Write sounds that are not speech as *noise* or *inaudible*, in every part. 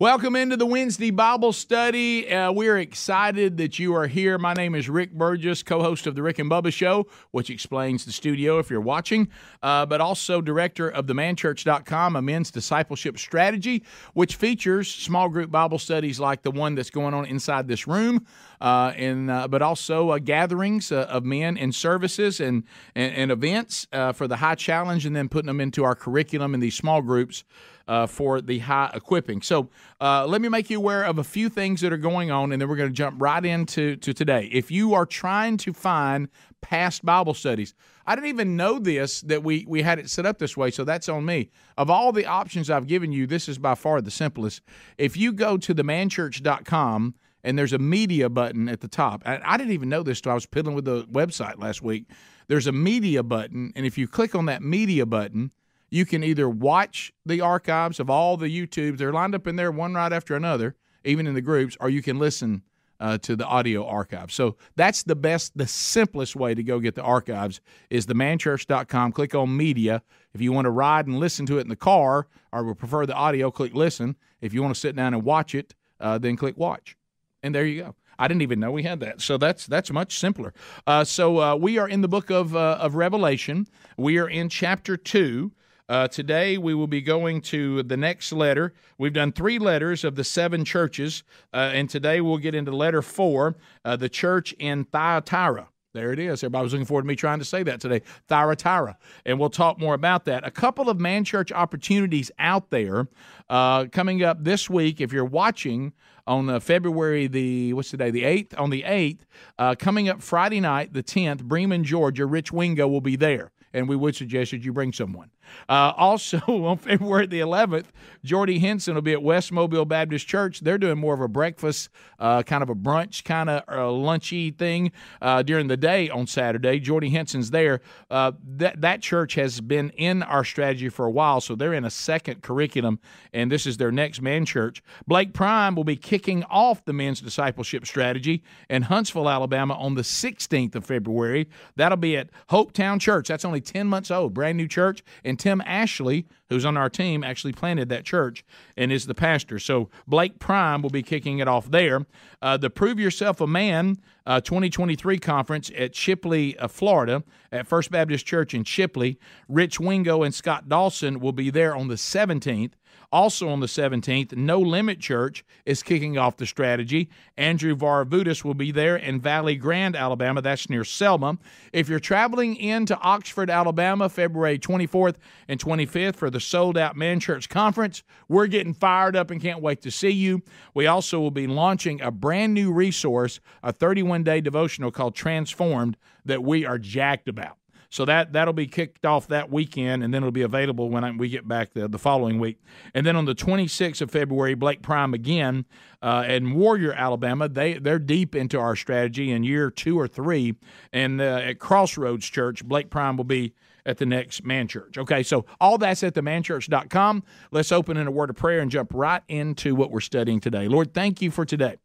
Welcome into the Wednesday Bible study. Uh, we're excited that you are here. My name is Rick Burgess, co host of The Rick and Bubba Show, which explains the studio if you're watching, uh, but also director of themanchurch.com, a men's discipleship strategy, which features small group Bible studies like the one that's going on inside this room, uh, and, uh, but also uh, gatherings uh, of men and services and, and, and events for the high challenge, and then putting them into our curriculum in these small groups uh, for the high equipping. So uh, let me make you aware of a few things that are going on, and then we're going to jump right into to today. If you are trying to find past Bible studies, I didn't even know this that we we had it set up this way, so that's on me. Of all the options I've given you, this is by far the simplest. If you go to themanchurch.com and there's a media button at the top. I, I didn't even know this until I was piddling with the website last week. There's a media button, and if you click on that media button, you can either watch the archives of all the YouTubes, they're lined up in there one right after another, even in the groups, or you can listen uh, to the audio archive. So that's the best, the simplest way to go get the archives is themanchurch.com. Click on media. If you want to ride and listen to it in the car or would prefer the audio, click listen. If you want to sit down and watch it, uh, then click watch. And there you go. I didn't even know we had that. So that's that's much simpler. Uh, so uh, we are in the book of uh, of Revelation. We are in chapter two. Uh, today we will be going to the next letter. We've done three letters of the seven churches, uh, and today we'll get into letter four, uh, the church in Thyatira. There it is. Everybody was looking forward to me trying to say that today. Thyatira. And we'll talk more about that. A couple of man church opportunities out there uh, coming up this week. If you're watching on uh, February the, what's the day? The 8th. On the 8th, uh, coming up Friday night, the 10th, Bremen, Georgia, Rich Wingo will be there and we would suggest that you bring someone. Uh, also, *laughs* on February the 11th, Jordy Henson will be at West Mobile Baptist Church. They're doing more of a breakfast, uh, kind of a brunch, kind of uh, lunchy thing uh, during the day on Saturday. Jordy Henson's there. Uh, that that church has been in our strategy for a while, so they're in a second curriculum, and this is their next man church. Blake Prime will be kicking off the men's discipleship strategy in Huntsville, Alabama, on the 16th of February. That'll be at Hopetown Church. That's only 10 months old, brand new church. And Tim Ashley, who's on our team, actually planted that church and is the pastor. So Blake Prime will be kicking it off there. Uh, the Prove Yourself a Man uh, 2023 conference at Chipley, uh, Florida, at First Baptist Church in Chipley. Rich Wingo and Scott Dawson will be there on the 17th. Also on the 17th, No Limit Church is kicking off the strategy. Andrew Varavutis will be there in Valley Grande, Alabama. That's near Selma. If you're traveling into Oxford, Alabama, February 24th and 25th for the Sold Out Men Church Conference, we're getting fired up and can't wait to see you. We also will be launching a brand new resource, a 31 day devotional called Transformed, that we are jacked about. So that that'll be kicked off that weekend, and then it'll be available when I, we get back the, the following week. And then on the 26th of February, Blake Prime again uh, in Warrior, Alabama. They they're deep into our strategy in year two or three, and uh, at Crossroads Church, Blake Prime will be at the next man church. Okay, so all that's at the manchurch.com. Let's open in a word of prayer and jump right into what we're studying today. Lord, thank you for today.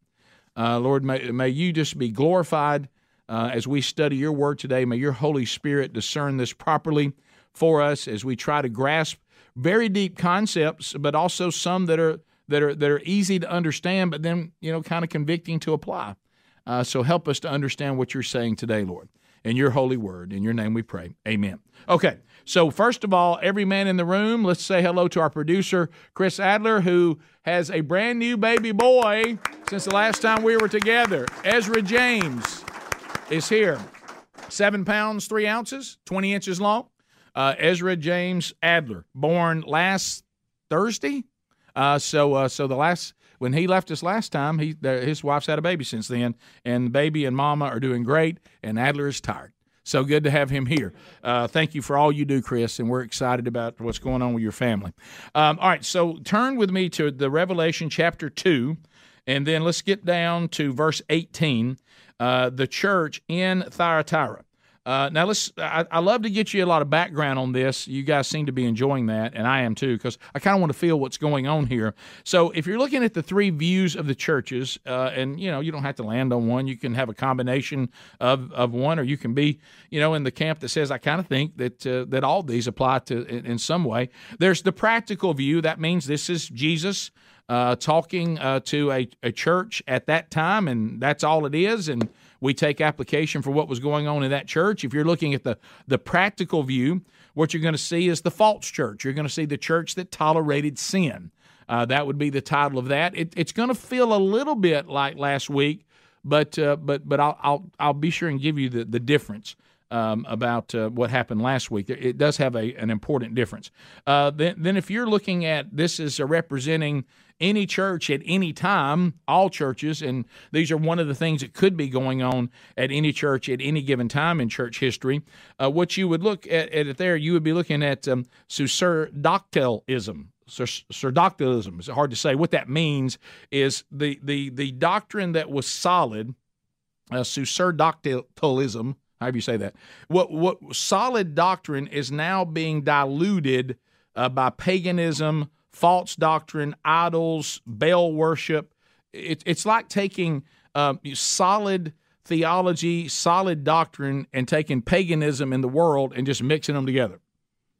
Uh, Lord, may, may you just be glorified uh, as we study your word today. May your Holy Spirit discern this properly for us as we try to grasp very deep concepts, but also some that are that are that are easy to understand, but then you know kind of convicting to apply. Uh, so help us to understand what you're saying today, Lord. In your holy word, in your name we pray. Amen. Okay, so first of all, every man in the room, let's say hello to our producer, Chris Adler, who has a brand new baby boy since the last time we were together, Ezra James is here. Seven pounds, three ounces, 20 inches long. Uh, Ezra James Adler, born last Thursday. Uh, so, uh, so the last when he left us last time, he his wife's had a baby since then, and the baby and mama are doing great, and Adler is tired. So good to have him here. Uh, thank you for all you do, Chris, and we're excited about what's going on with your family. Um, all right, so turn with me to the Revelation chapter two, and then let's get down to verse eighteen uh, the church in Thyatira. Uh, now let's. I, I, love to get you a lot of background on this. You guys seem to be enjoying that, and I am too, because I kind of want to feel what's going on here. So, if you're looking at the three views of the churches, uh, and you know, you don't have to land on one. You can have a combination of, of one, or you can be, you know, in the camp that says I kind of think that uh, that all these apply to in, in, some way. There's the practical view. That means this is Jesus uh, talking uh, to a, a church at that time, and that's all it is. And we take application for what was going on in that church. If you're looking at the, the practical view, what you're going to see is the false church. You're going to see the church that tolerated sin. Uh, that would be the title of that. It, it's going to feel a little bit like last week, but uh, but but I'll, I'll I'll be sure and give you the the difference. Um, about uh, what happened last week. It does have a, an important difference. Uh, then, then, if you're looking at this as representing any church at any time, all churches, and these are one of the things that could be going on at any church at any given time in church history. Uh, what you would look at, at, it there, you would be looking at um, Sacerdotalism. It's hard to say. What that means is the the the doctrine that was solid, uh, Sacerdotalism. However you say that. What what solid doctrine is now being diluted uh, by paganism, false doctrine, idols, Baal worship. It, it's like taking um, solid theology, solid doctrine, and taking paganism in the world and just mixing them together.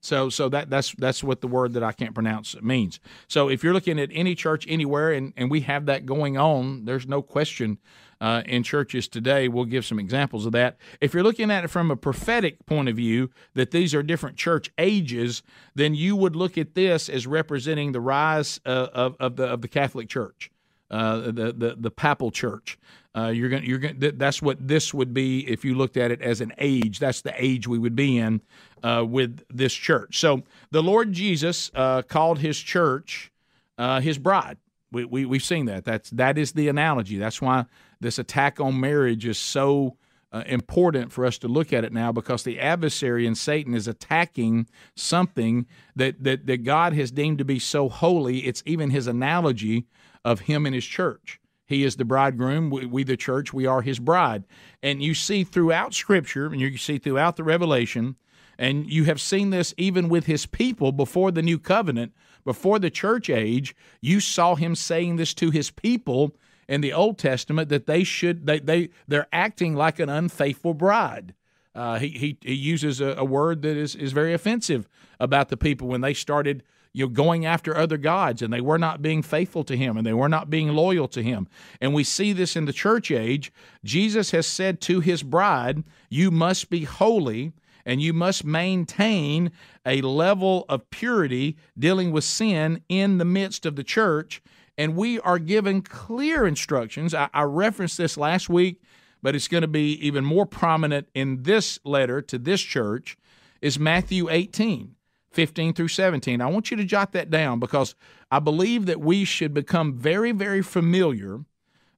So, so that that's that's what the word that I can't pronounce means. So, if you're looking at any church anywhere, and and we have that going on, there's no question uh, in churches today. We'll give some examples of that. If you're looking at it from a prophetic point of view, that these are different church ages, then you would look at this as representing the rise uh, of, of the of the Catholic Church, uh, the, the the papal church. Uh, you're going you're going that's what this would be if you looked at it as an age. That's the age we would be in uh, with this church. So the Lord Jesus uh, called his church uh, his bride. We, we we've seen that. That's that is the analogy. That's why this attack on marriage is so uh, important for us to look at it now because the adversary and Satan is attacking something that, that, that God has deemed to be so holy. It's even his analogy of him and his church. He is the bridegroom. We, we, the church, we are his bride. And you see throughout Scripture, and you see throughout the Revelation, and you have seen this even with his people before the new covenant, before the church age, you saw him saying this to his people in the Old Testament that they should they they they're acting like an unfaithful bride. Uh, he, he he uses a, a, word that is is very offensive about the people when they started you know going after other gods and they were not being faithful to him and they were not being loyal to him. And we see this in the church age. Jesus has said to his bride, "You must be holy." And you must maintain a level of purity dealing with sin in the midst of the church and we are given clear instructions. I, I referenced this last week, but it's going to be even more prominent in this letter to this church. Is Matthew 18, 15 through 17. I want you to jot that down because I believe that we should become very, very familiar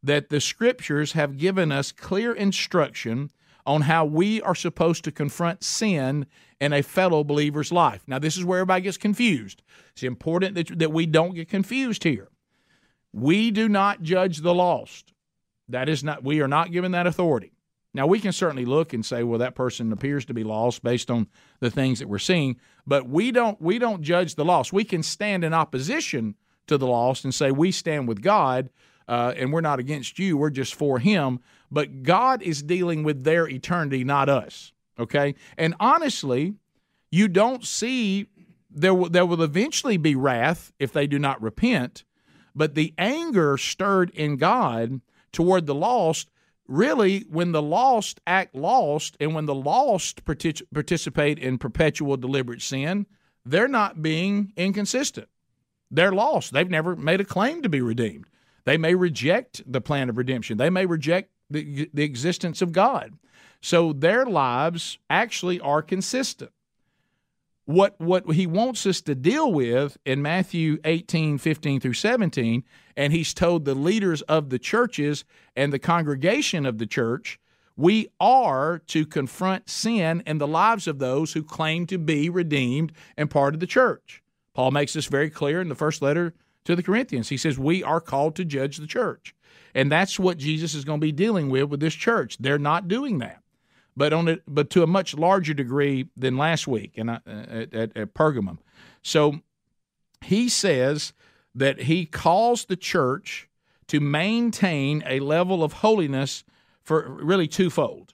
that the scriptures have given us clear instruction on how we are supposed to confront sin in a fellow believer's life. Now, this is where everybody gets confused. It's important that, that we don't get confused here. We do not judge the lost. That is not, we are not given that authority. Now, we can certainly look and say, well, that person appears to be lost based on the things that we're seeing, but we don't, we don't judge the lost. We can stand in opposition to the lost and say, we stand with God uh, and we're not against you, we're just for Him. But God is dealing with their eternity, not us. Okay? And honestly, you don't see there will, there will eventually be wrath if they do not repent. But the anger stirred in God toward the lost, really, when the lost act lost and when the lost partic- participate in perpetual deliberate sin, they're not being inconsistent. They're lost. They've never made a claim to be redeemed. They may reject the plan of redemption. They may reject the, the existence of God. So their lives actually are consistent what what he wants us to deal with in Matthew 18, 15 through 17, and he's told the leaders of the churches and the congregation of the church, we are to confront sin in the lives of those who claim to be redeemed and part of the church. Paul makes this very clear in the first letter to the Corinthians. He says, We are called to judge the church. And that's what Jesus is going to be dealing with with this church. They're not doing that but on it, but to a much larger degree than last week and at, at, at Pergamum. So he says that he calls the church to maintain a level of holiness for really twofold.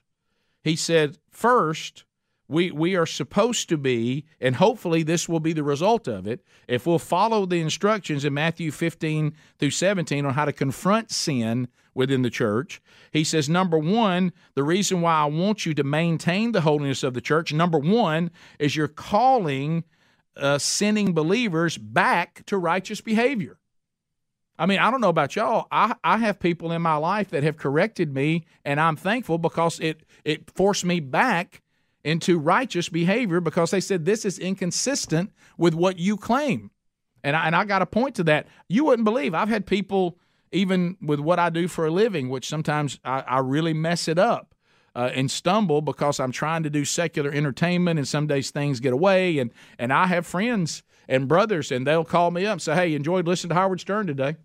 He said, first, we we are supposed to be and hopefully this will be the result of it if we'll follow the instructions in Matthew 15 through 17 on how to confront sin within the church he says number 1 the reason why I want you to maintain the holiness of the church number 1 is you're calling uh, sinning believers back to righteous behavior I mean, I don't know about y'all. I, I have people in my life that have corrected me, and I'm thankful because it it forced me back into righteous behavior because they said this is inconsistent with what you claim. And I, and I got to point to that. You wouldn't believe I've had people even with what I do for a living, which sometimes I, I really mess it up. Uh, and stumble because I'm trying to do secular entertainment, and some days things get away. And and I have friends and brothers, and they'll call me up and say, "Hey, enjoyed listening to Howard Stern today."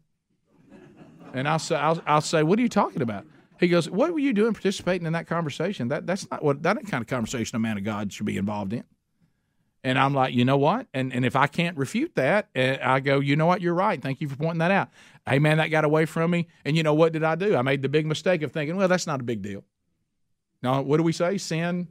And I'll say, I'll, I'll say, "What are you talking about?" He goes, "What were you doing participating in that conversation? That that's not what that kind of conversation a man of God should be involved in." And I'm like, you know what? And and if I can't refute that, eh, I go, you know what? You're right. Thank you for pointing that out. Hey man, that got away from me. And you know what did I do? I made the big mistake of thinking, well, that's not a big deal. No, what do we say? Sin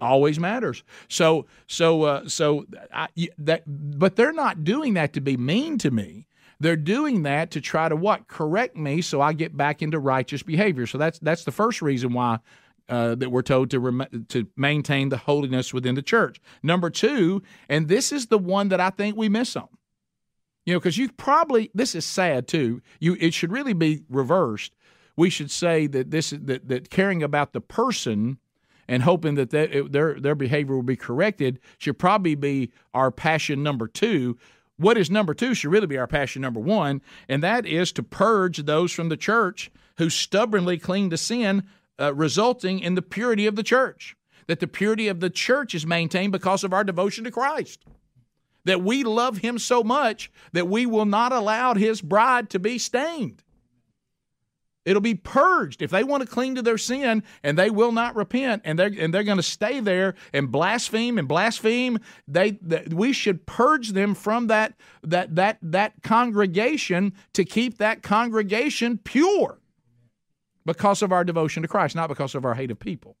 always matters. So so uh, so I, that, but they're not doing that to be mean to me. They're doing that to try to what? Correct me so I get back into righteous behavior. So that's that's the first reason why uh, that we're told to rem- to maintain the holiness within the church. Number two, and this is the one that I think we miss on. You know, because you probably this is sad too. You it should really be reversed. We should say that this that that caring about the person and hoping that they, their their behavior will be corrected should probably be our passion number two what is number two should really be our passion number one, and that is to purge those from the church who stubbornly cling to sin, uh, resulting in the purity of the church. That the purity of the church is maintained because of our devotion to Christ. That we love Him so much that we will not allow His bride to be stained. It'll be purged if they want to cling to their sin and they will not repent and they're and they're going to stay there and blaspheme and blaspheme. They, they we should purge them from that that that that congregation to keep that congregation pure because of our devotion to Christ, not because of our hate of people.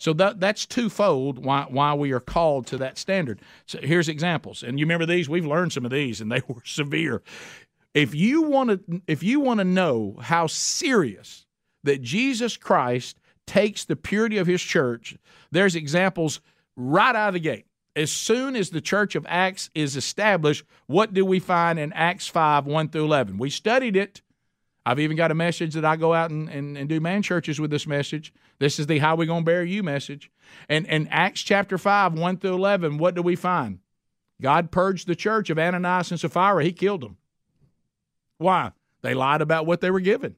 So that that's twofold why why we are called to that standard. So here's examples, and you remember these? We've learned some of these, and they *laughs* were severe. If you want to if you want to know how serious that Jesus Christ takes the purity of his church, there's examples right out of the gate. As soon as the church of Acts is established, what do we find in Acts 5 1 through 11? We studied it. I've even got a message that I go out and, and, and do man churches with this message. This is the How We Gonna Bury You message. And in Acts chapter 5, 1 through 11, what do we find? God purged the church of Ananias and Sapphira. He killed them. Why? They lied about what they were given.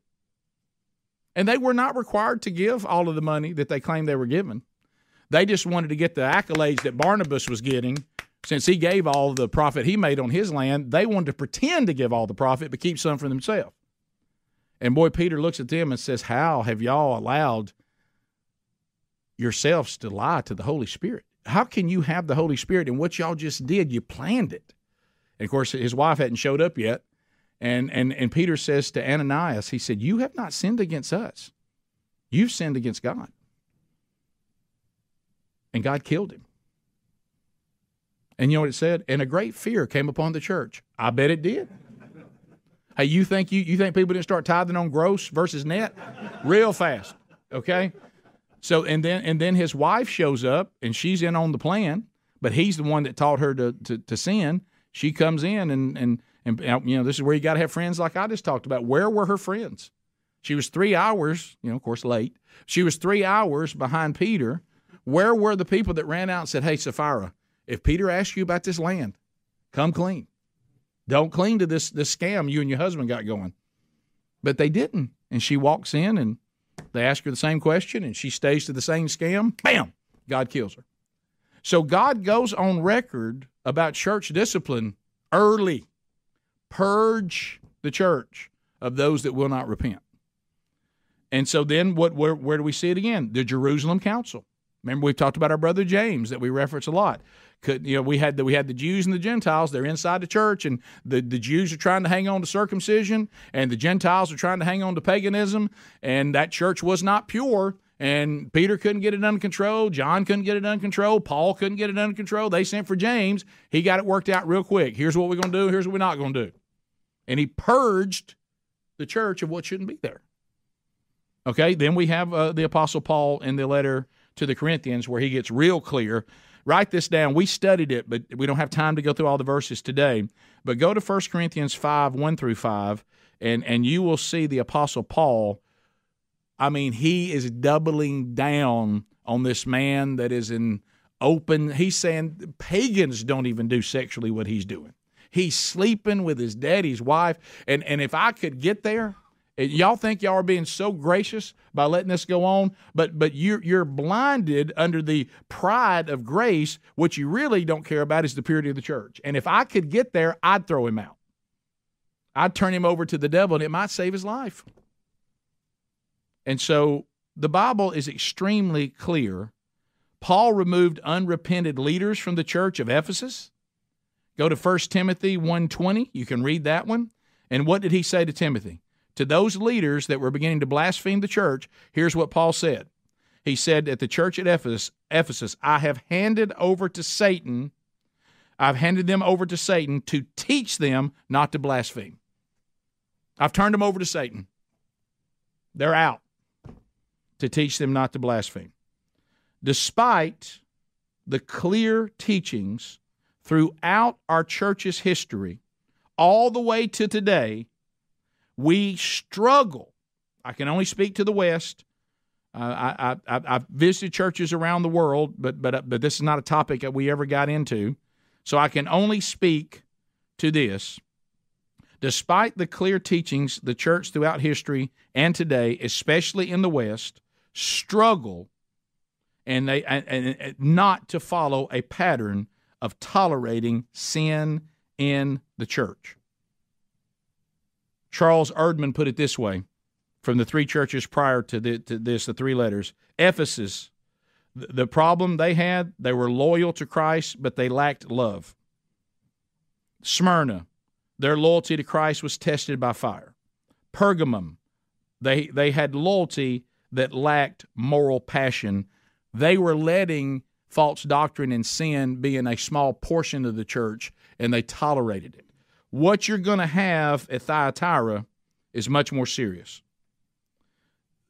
And they were not required to give all of the money that they claimed they were given. They just wanted to get the accolades that Barnabas was getting. Since he gave all the profit he made on his land, they wanted to pretend to give all the profit but keep some for themselves. And boy, Peter looks at them and says, How have y'all allowed yourselves to lie to the Holy Spirit? How can you have the Holy Spirit and what y'all just did? You planned it. And of course, his wife hadn't showed up yet. And, and, and Peter says to Ananias, he said, You have not sinned against us. You've sinned against God. And God killed him. And you know what it said? And a great fear came upon the church. I bet it did. Hey, you think you, you think people didn't start tithing on gross versus net? Real fast. Okay? So and then and then his wife shows up and she's in on the plan, but he's the one that taught her to to, to sin. She comes in and and and uh, you know, this is where you got to have friends like I just talked about. Where were her friends? She was three hours, you know, of course, late. She was three hours behind Peter. Where were the people that ran out and said, "Hey, Sapphira, if Peter asks you about this land, come clean. Don't cling to this this scam you and your husband got going." But they didn't, and she walks in and they ask her the same question, and she stays to the same scam. Bam! God kills her. So God goes on record about church discipline early purge the church of those that will not repent. And so then what where, where do we see it again? The Jerusalem Council. Remember we've talked about our brother James that we reference a lot. Could, you know, we had the we had the Jews and the Gentiles. They're inside the church, and the, the Jews are trying to hang on to circumcision, and the Gentiles are trying to hang on to paganism, and that church was not pure. And Peter couldn't get it under control. John couldn't get it under control. Paul couldn't get it under control. They sent for James. He got it worked out real quick. Here's what we're going to do. Here's what we're not going to do. And he purged the church of what shouldn't be there. Okay, then we have uh, the Apostle Paul in the letter to the Corinthians where he gets real clear. Write this down. We studied it, but we don't have time to go through all the verses today. But go to 1 Corinthians 5 1 through 5, and, and you will see the Apostle Paul. I mean, he is doubling down on this man that is in open. He's saying pagans don't even do sexually what he's doing. He's sleeping with his daddy's wife. And, and if I could get there, eh, Y'all think y'all are being so gracious by letting this go on, but but you're you're blinded under the pride of grace. What you really don't care about is the purity of the church. And if I could get there, I'd throw him out. I'd turn him over to the devil, and it might save his life. And so the Bible is extremely clear. Paul removed unrepented leaders from the church of Ephesus. Go to 1 Timothy 1:20. You can read that one. And what did he say to Timothy? to those leaders that were beginning to blaspheme the church, here's what Paul said. He said at the church at Ephesus, Ephesus, I have handed over to Satan, I've handed them over to Satan to teach them not to blaspheme. I've turned them over to Satan. They're out to teach them not to blaspheme. Despite the clear teachings throughout our church's history, all the way to today, we struggle. I can only speak to the West. Uh, I, I, I've visited churches around the world, but, but, but this is not a topic that we ever got into. So I can only speak to this. Despite the clear teachings, the church throughout history and today, especially in the West, struggle and they and, and not to follow a pattern of tolerating sin in the church. Charles Erdman put it this way from the three churches prior to, the, to this, the three letters Ephesus, the problem they had, they were loyal to Christ, but they lacked love. Smyrna, their loyalty to Christ was tested by fire. Pergamum, they, they had loyalty that lacked moral passion. They were letting false doctrine and sin being a small portion of the church, and they tolerated it what you're going to have at Thyatira is much more serious.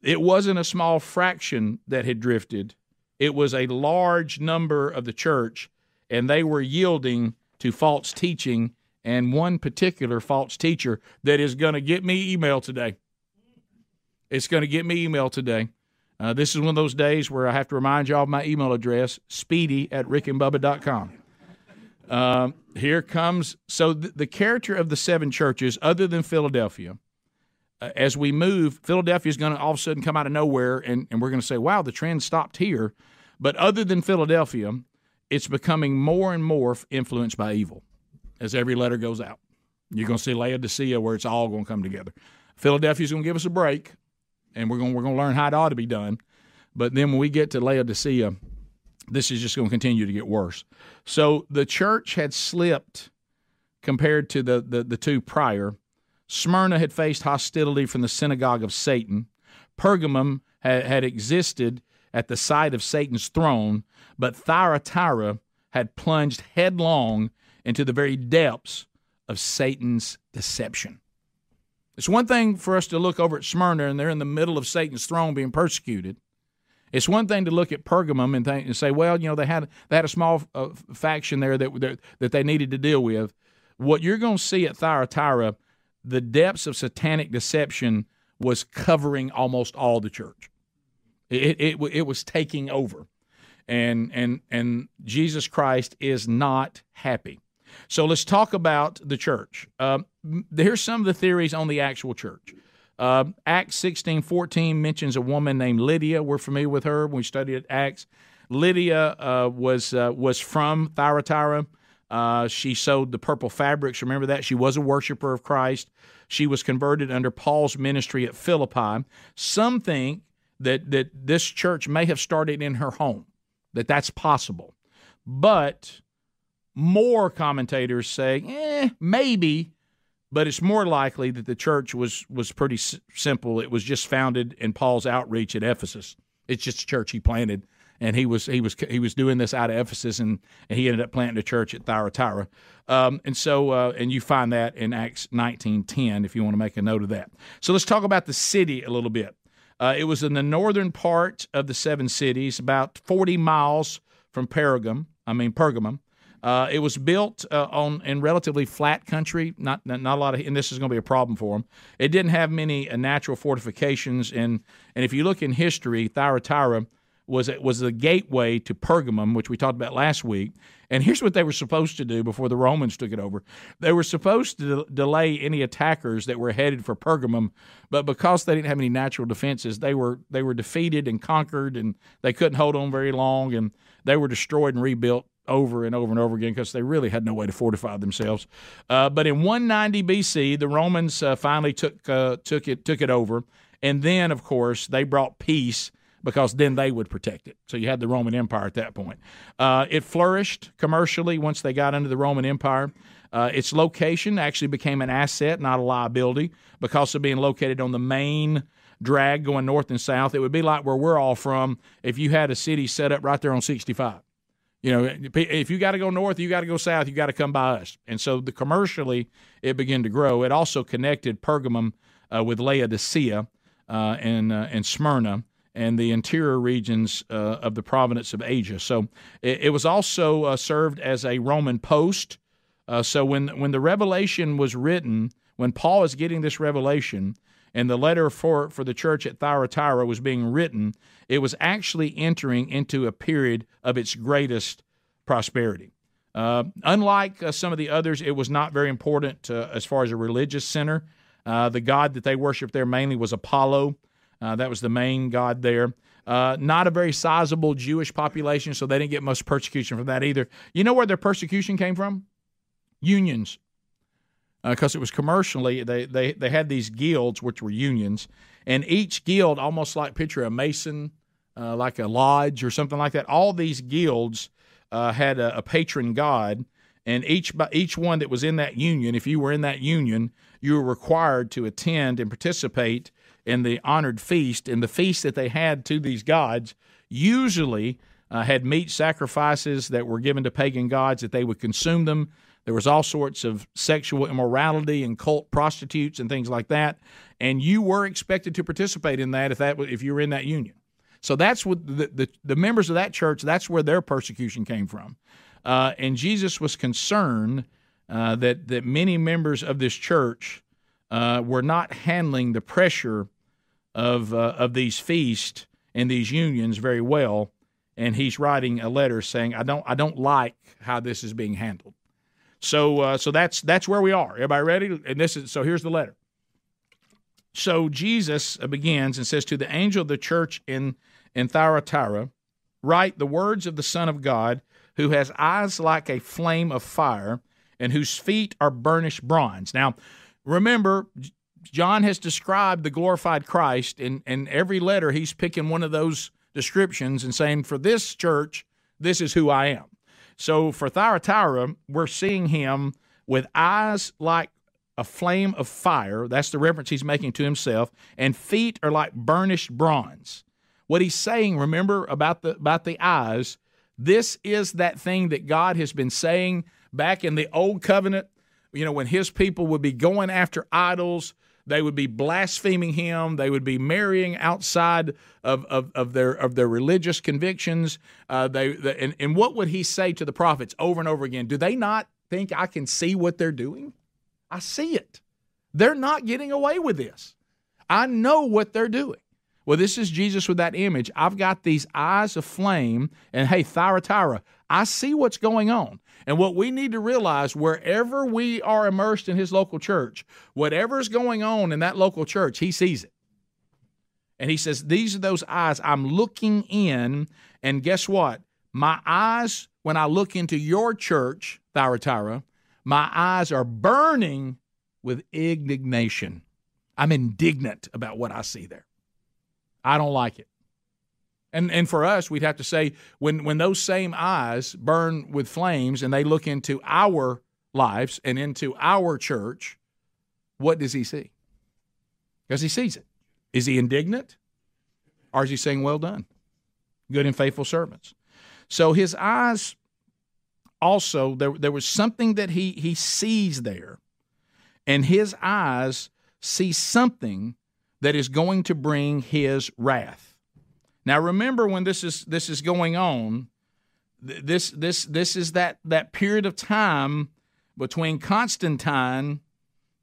It wasn't a small fraction that had drifted, it was a large number of the church, and they were yielding to false teaching and one particular false teacher that is going to get me email today. It's going to get me email today. Uh, this is one of those days where I have to remind y'all of my email address, speedy at rickandbubba.com. Um, here comes so the, the, character of the seven churches, other than Philadelphia, uh, as we move, Philadelphia is going to all of a sudden come out of nowhere, and, and we're going to say, wow, the trend stopped here. But other than Philadelphia, it's becoming more and more influenced by evil as every letter goes out. You're going to see Laodicea where it's all going to come together. Philadelphia's going to give us a break, and we're going we're going to learn how it ought to be done. But then when we get to Laodicea, this is just going to continue to get worse. So the church had slipped compared to the, the, the two prior. Smyrna had faced hostility from the synagogue of Satan. Pergamum had, had existed at the site of Satan's throne, but Thyatira had plunged headlong into the very depths of Satan's deception. It's one thing for us to look over at Smyrna and they're in the middle of Satan's throne being persecuted. It's one thing to look at Pergamum and, think, and say, well, you know, they had they had a small uh, faction there that, that that they needed to deal with. What you're going to see at Thyatira, the depths of satanic deception was covering almost all the church. It, it, it was taking over, and and and Jesus Christ is not happy. So let's talk about the church. Um, here's some of the theories on the actual church. Uh, Acts 16 14 mentions a woman named Lydia. We're familiar with her when we studied Acts. Lydia uh, was, uh, was from Thyatira. Uh, she sewed the purple fabrics. Remember that? She was a worshiper of Christ. She was converted under Paul's ministry at Philippi. Some think that, that this church may have started in her home, that that's possible. But more commentators say, eh, maybe but it's more likely that the church was was pretty s- simple. It was just founded in Paul's outreach at Ephesus. It's just a church he planted, and he was he was he was doing this out of Ephesus, and, and he ended up planting a church at Thyatira. Um, and so, uh, and you find that in Acts nineteen ten, if you want to make a note of that. So let's talk about the city a little bit. Uh, it was in the northern part of the seven cities, about forty miles from Pergamum. I mean Pergamum. Uh, it was built uh, on in relatively flat country, not, not, a lot of, and this is going to be a problem for them. It didn't have many uh, natural fortifications, and and if you look in history, Thyatira was was the gateway to Pergamum, which we talked about last week. And here's what they were supposed to do before the Romans took it over: they were supposed to de- delay any attackers that were headed for Pergamum, but because they didn't have any natural defenses, they were they were defeated and conquered, and they couldn't hold on very long, and they were destroyed and rebuilt over and over and over again because they really had no way to fortify themselves. Uh, but in 190 BC, the Romans uh, finally took uh, took it took it over, and then of course they brought peace because then they would protect it. So you had the Roman Empire at that point. Uh, it flourished commercially once they got into the Roman Empire. Uh, its location actually became an asset, not a liability, because of being located on the main drag going north and south. It would be like where we're all from if you had a city set up right there on 65 you know, if you got to go north, you got to go south, you got to come by us. And so the commercially, it began to grow. It also connected Pergamum uh, with Laodicea uh, and uh, and Smyrna and the interior regions uh, of the province of Asia. So it, it was also uh, served as a Roman post. Uh, so when when the revelation was written, when Paul is getting this revelation, and the letter for, for the church at Thyatira was being written, it was actually entering into a period of its greatest prosperity. Uh, unlike uh, some of the others, it was not very important uh, as far as a religious center. Uh, the god that they worshiped there mainly was Apollo. Uh, that was the main god there. Not a very sizable Jewish population, so they didn't get much persecution from that either. You know where their persecution came from? Unions because uh, it was commercially they, they they had these guilds which were unions and each guild almost like picture a mason uh, like a lodge or something like that. All these guilds uh, had a, a, patron god and each each one that was in that union if you were in that union you were required to attend and participate in the honored feast and the feast that they had to these gods usually uh, had meat sacrifices that were given to pagan gods that they would consume them there was all sorts of sexual immorality and cult prostitutes and things like that, and you were expected to participate in that if that if you were in that union. So that's what the the, the members of that church. That's where their persecution came from, uh, and Jesus was concerned uh, that that many members of this church uh, were not handling the pressure of uh, of these feasts and these unions very well, and he's writing a letter saying, "I don't I don't like how this is being handled." So uh, so that's that's where we are. Everybody ready? And this is so here's the letter. So Jesus begins and says to the angel of the church in in Thyatira, write the words of the Son of God, who has eyes like a flame of fire, and whose feet are burnished bronze. Now, remember, John has described the glorified Christ, and in every letter he's picking one of those descriptions and saying, For this church, this is who I am. So for Thyatira, we're seeing him with eyes like a flame of fire. That's the reference he's making to himself. And feet are like burnished bronze. What he's saying, remember about the about the eyes, this is that thing that God has been saying back in the old covenant, you know, when his people would be going after idols, they would be blaspheming him. They would be marrying outside of, of, of their of their religious convictions. Uh, they, the, and, and what would he say to the prophets over and over again? Do they not think I can see what they're doing? I see it. They're not getting away with this. I know what they're doing. Well, this is Jesus with that image. I've got these eyes of flame, and hey, Thyatira, I see what's going on. And what we need to realize wherever we are immersed in his local church, whatever's going on in that local church, he sees it. And he says, These are those eyes. I'm looking in. And guess what? My eyes, when I look into your church, Thyatira, my eyes are burning with indignation. I'm indignant about what I see there. I don't like it. And and for us, we'd have to say when when those same eyes burn with flames and they look into our lives and into our church, what does he see? Because he sees it. Is he indignant? Or is he saying, Well done? good and faithful servants. So his eyes also there there was something that he he sees there, and his eyes see something that is going to bring his wrath. Now remember when this is this is going on, this this this is that that period of time between Constantine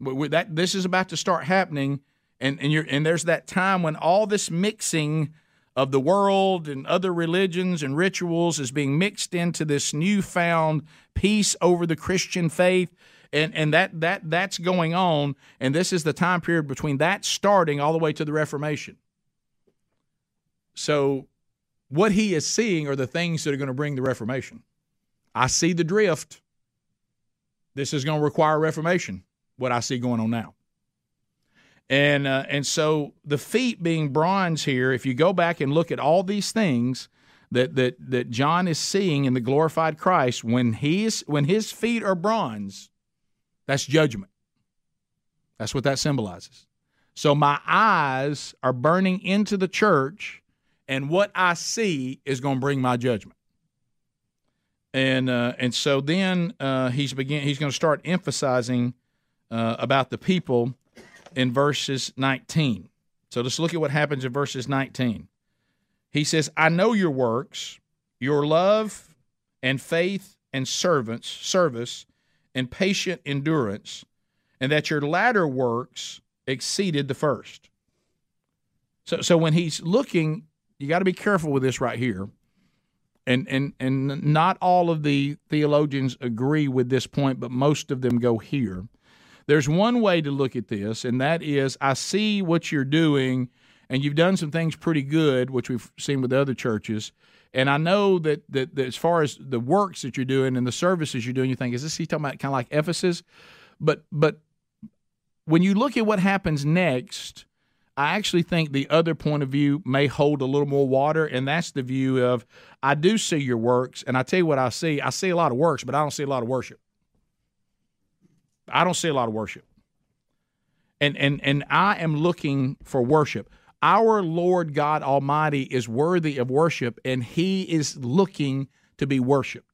that this is about to start happening and and you're and there's that time when all this mixing of the world and other religions and rituals is being mixed into this newfound peace over the Christian faith and and that that that's going on and this is the time period between that starting all the way to the reformation so what he is seeing are the things that are going to bring the reformation i see the drift this is going to require reformation what i see going on now and uh, and so the feet being bronze here, if you go back and look at all these things that that that John is seeing in the glorified Christ, when he's when his feet are bronze, that's judgment. That's what that symbolizes. So my eyes are burning into the church, and what I see is going to bring my judgment. And uh, and so then uh, he's begin he's going to start emphasizing uh, about the people in verses 19. So let's look at what happens in verses 19. He says, I know your works, your love and faith and servants, service and patient endurance, and that your latter works exceeded the first. So, so when he's looking, you got to be careful with this right here. And, and, and not all of the theologians agree with this point, but most of them go here. There's one way to look at this, and that is I see what you're doing, and you've done some things pretty good, which we've seen with other churches. And I know that, that, that as far as the works that you're doing and the services you're doing, you think, is this he talking about kind of like Ephesus? But but when you look at what happens next, I actually think the other point of view may hold a little more water, and that's the view of I do see your works, and I tell you what I see. I see a lot of works, but I don't see a lot of worship. I don't see a lot of worship. And and and I am looking for worship. Our Lord God Almighty is worthy of worship, and He is looking to be worshiped.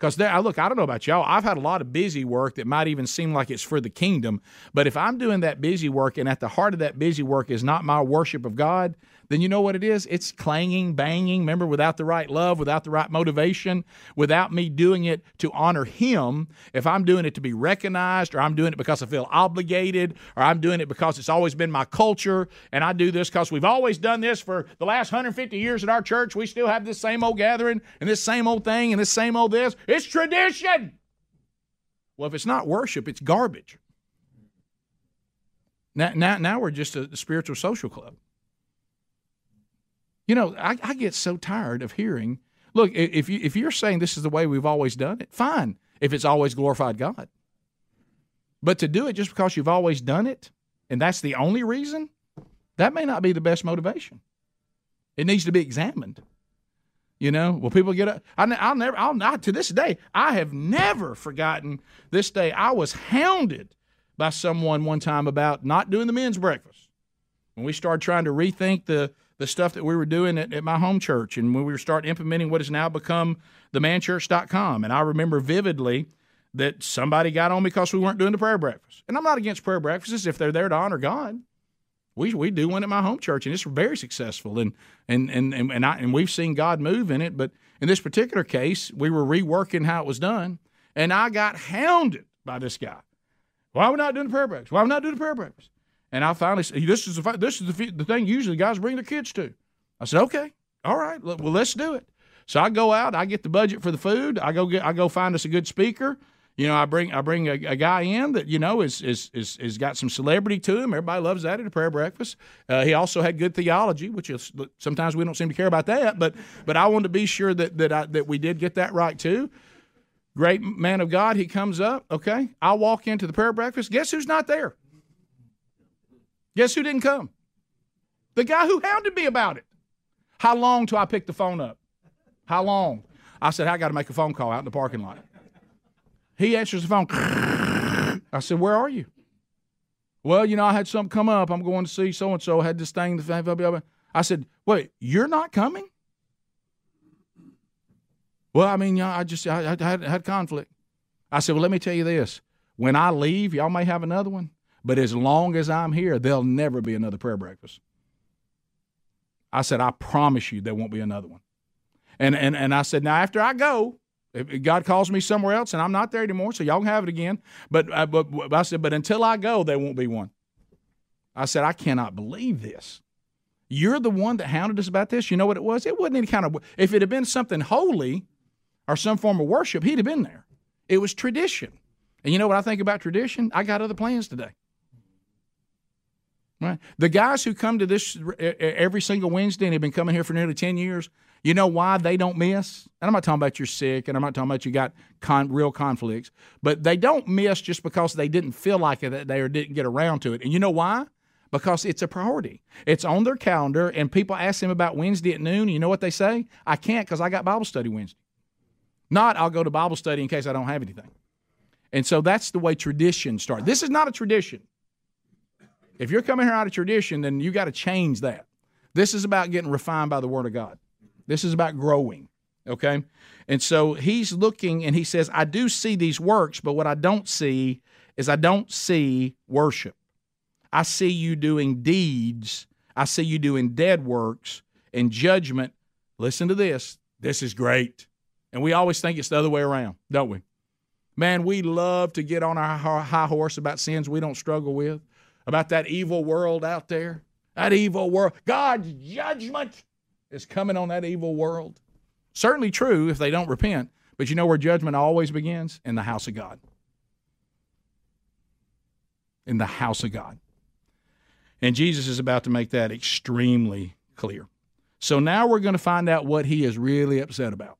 Because look, I don't know about y'all. I've had a lot of busy work that might even seem like it's for the kingdom. But if I'm doing that busy work, and at the heart of that busy work is not my worship of God, then you know what it is? It's clanging, banging. Remember, without the right love, without the right motivation, without me doing it to honor Him, if I'm doing it to be recognized, or I'm doing it because I feel obligated, or I'm doing it because it's always been my culture, and I do this because we've always done this for the last 150 years at our church, we still have this same old gathering, and this same old thing, and this same old this. It's tradition. Well, if it's not worship, it's garbage. Now, now, now we're just a spiritual social club. You know, I, I get so tired of hearing. Look, if you if you're saying this is the way we've always done it, fine. If it's always glorified God, but to do it just because you've always done it, and that's the only reason, that may not be the best motivation. It needs to be examined. You know, well, people get up. I, will never, I'll not to this day, I have never forgotten this day. I was hounded by someone one time about not doing the men's breakfast. When we started trying to rethink the the stuff that we were doing at, at my home church and when we were starting implementing what has now become themanchurch.com. And I remember vividly that somebody got on because we weren't doing the prayer breakfast. And I'm not against prayer breakfasts if they're there to honor God. We, we do one at my home church and it's very successful and and and and, and, I, and we've seen God move in it. But in this particular case, we were reworking how it was done, and I got hounded by this guy. Why are we not doing the prayer breakfast? Why are we not doing the prayer breakfast? And I finally said, "This is the this is the, the thing. Usually, guys bring their kids to." I said, "Okay, all right, well, let's do it." So I go out, I get the budget for the food. I go get, I go find us a good speaker. You know, I bring I bring a, a guy in that you know is is is is got some celebrity to him. Everybody loves that at a prayer breakfast. Uh, he also had good theology, which is sometimes we don't seem to care about that, but but I wanted to be sure that that I, that we did get that right too. Great man of God, he comes up. Okay, I walk into the prayer breakfast. Guess who's not there? Guess who didn't come? The guy who hounded me about it. How long till I pick the phone up? How long? I said, I got to make a phone call out in the parking lot. He answers the phone. *laughs* I said, Where are you? Well, you know, I had something come up. I'm going to see so and so. Had this thing. I said, Wait, you're not coming? Well, I mean, I just I, I had, had conflict. I said, well, let me tell you this. When I leave, y'all may have another one, but as long as I'm here, there'll never be another prayer breakfast. I said, I promise you there won't be another one. And and and I said, now after I go, if God calls me somewhere else and I'm not there anymore, so y'all can have it again. But, uh, but, but I said, but until I go, there won't be one. I said, I cannot believe this. You're the one that hounded us about this. You know what it was? It wasn't any kind of, if it had been something holy or some form of worship, he'd have been there. It was tradition. And you know what I think about tradition? I got other plans today. Right? The guys who come to this every single Wednesday and have been coming here for nearly 10 years, you know why they don't miss? And I'm not talking about you're sick and I'm not talking about you got con- real conflicts, but they don't miss just because they didn't feel like it that day or didn't get around to it. And you know why? Because it's a priority. It's on their calendar, and people ask them about Wednesday at noon. you know what they say? I can't because I got Bible study Wednesday. Not I'll go to Bible study in case I don't have anything. And so that's the way tradition starts. This is not a tradition. If you're coming here out of tradition, then you got to change that. This is about getting refined by the Word of God. This is about growing. Okay? And so he's looking and he says, I do see these works, but what I don't see is I don't see worship. I see you doing deeds. I see you doing dead works and judgment. Listen to this. This is great. And we always think it's the other way around, don't we? Man, we love to get on our high horse about sins we don't struggle with about that evil world out there. That evil world. God's judgment is coming on that evil world. Certainly true if they don't repent, but you know where judgment always begins? In the house of God. In the house of God. And Jesus is about to make that extremely clear. So now we're going to find out what he is really upset about.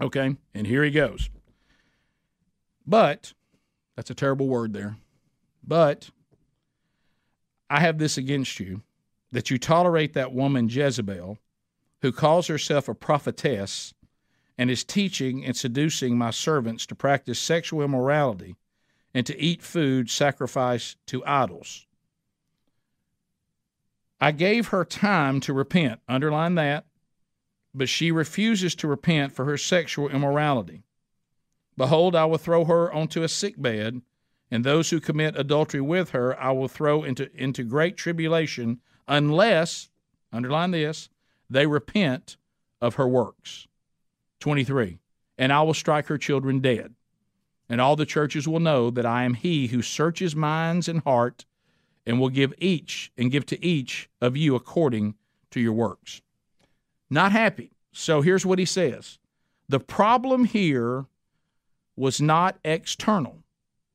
Okay? And here he goes. But, that's a terrible word there. But I have this against you that you tolerate that woman Jezebel, who calls herself a prophetess and is teaching and seducing my servants to practice sexual immorality and to eat food sacrificed to idols. I gave her time to repent, underline that, but she refuses to repent for her sexual immorality. Behold, I will throw her onto a sick bed and those who commit adultery with her I will throw into, into great tribulation unless, underline this, they repent of her works. 23. And I will strike her children dead. And all the churches will know that I am he who searches minds and heart and will give each and give to each of you according to your works. Not happy. So here's what he says. The problem here was not external.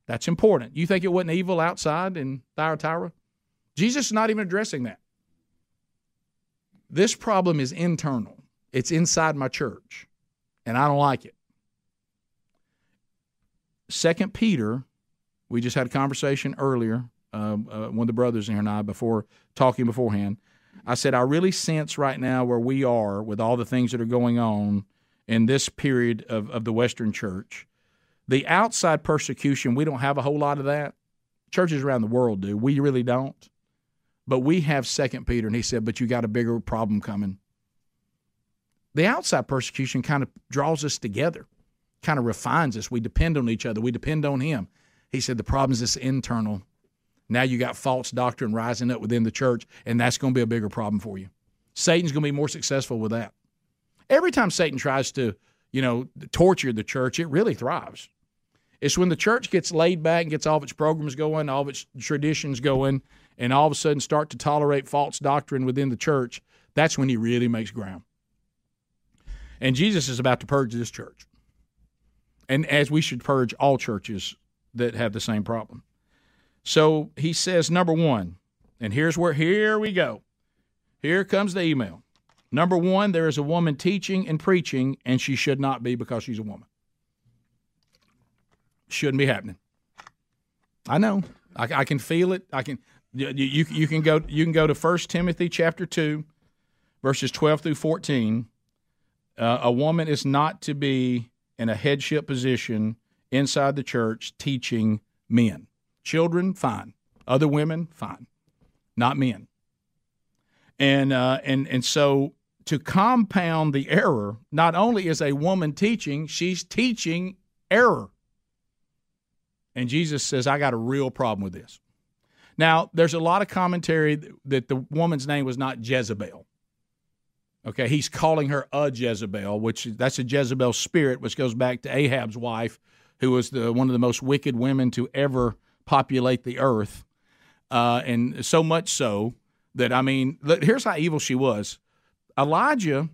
That's important. You think it wasn't evil outside in Thyatira? Jesus is not even addressing that. This problem is internal. It's inside my church, and I don't like it. Second Peter, we just had a conversation earlier, uh, uh, one of the brothers in here and I, before talking beforehand. I said, I really sense right now where we are with all the things that are going on in this period of, of the Western church the outside persecution, we don't have a whole lot of that. Churches around the world do. We really don't. But we have Second Peter, and he said, but you got a bigger problem coming. The outside persecution kind of draws us together, kind of refines us. We depend on each other. We depend on him. He said the problem is this internal. Now you got false doctrine rising up within the church, and that's going to be a bigger problem for you. Satan's going to be more successful with that. Every time Satan tries to, you know, torture the church, it really thrives. It's when the church gets laid back and gets all of its programs going, all of its traditions going, and all of a sudden start to tolerate false doctrine within the church. That's when he really makes ground. And Jesus is about to purge this church. And as we should purge all churches that have the same problem. So he says, number one, and here's where, here we go. Here comes the email. Number one, there is a woman teaching and preaching, and she should not be because she's a woman. Shouldn't be happening. I know. I, I can feel it. I can. You, you, you can go. You can go to First Timothy chapter two, verses twelve through fourteen. Uh, a woman is not to be in a headship position inside the church teaching men. Children, fine. Other women, fine. Not men. And uh, and and so to compound the error, not only is a woman teaching, she's teaching error. And Jesus says, I got a real problem with this. Now, there's a lot of commentary that the woman's name was not Jezebel. Okay, he's calling her a Jezebel, which that's a Jezebel spirit, which goes back to Ahab's wife, who was the one of the most wicked women to ever populate the earth, uh, and so much so that I mean, here's how evil she was. Elijah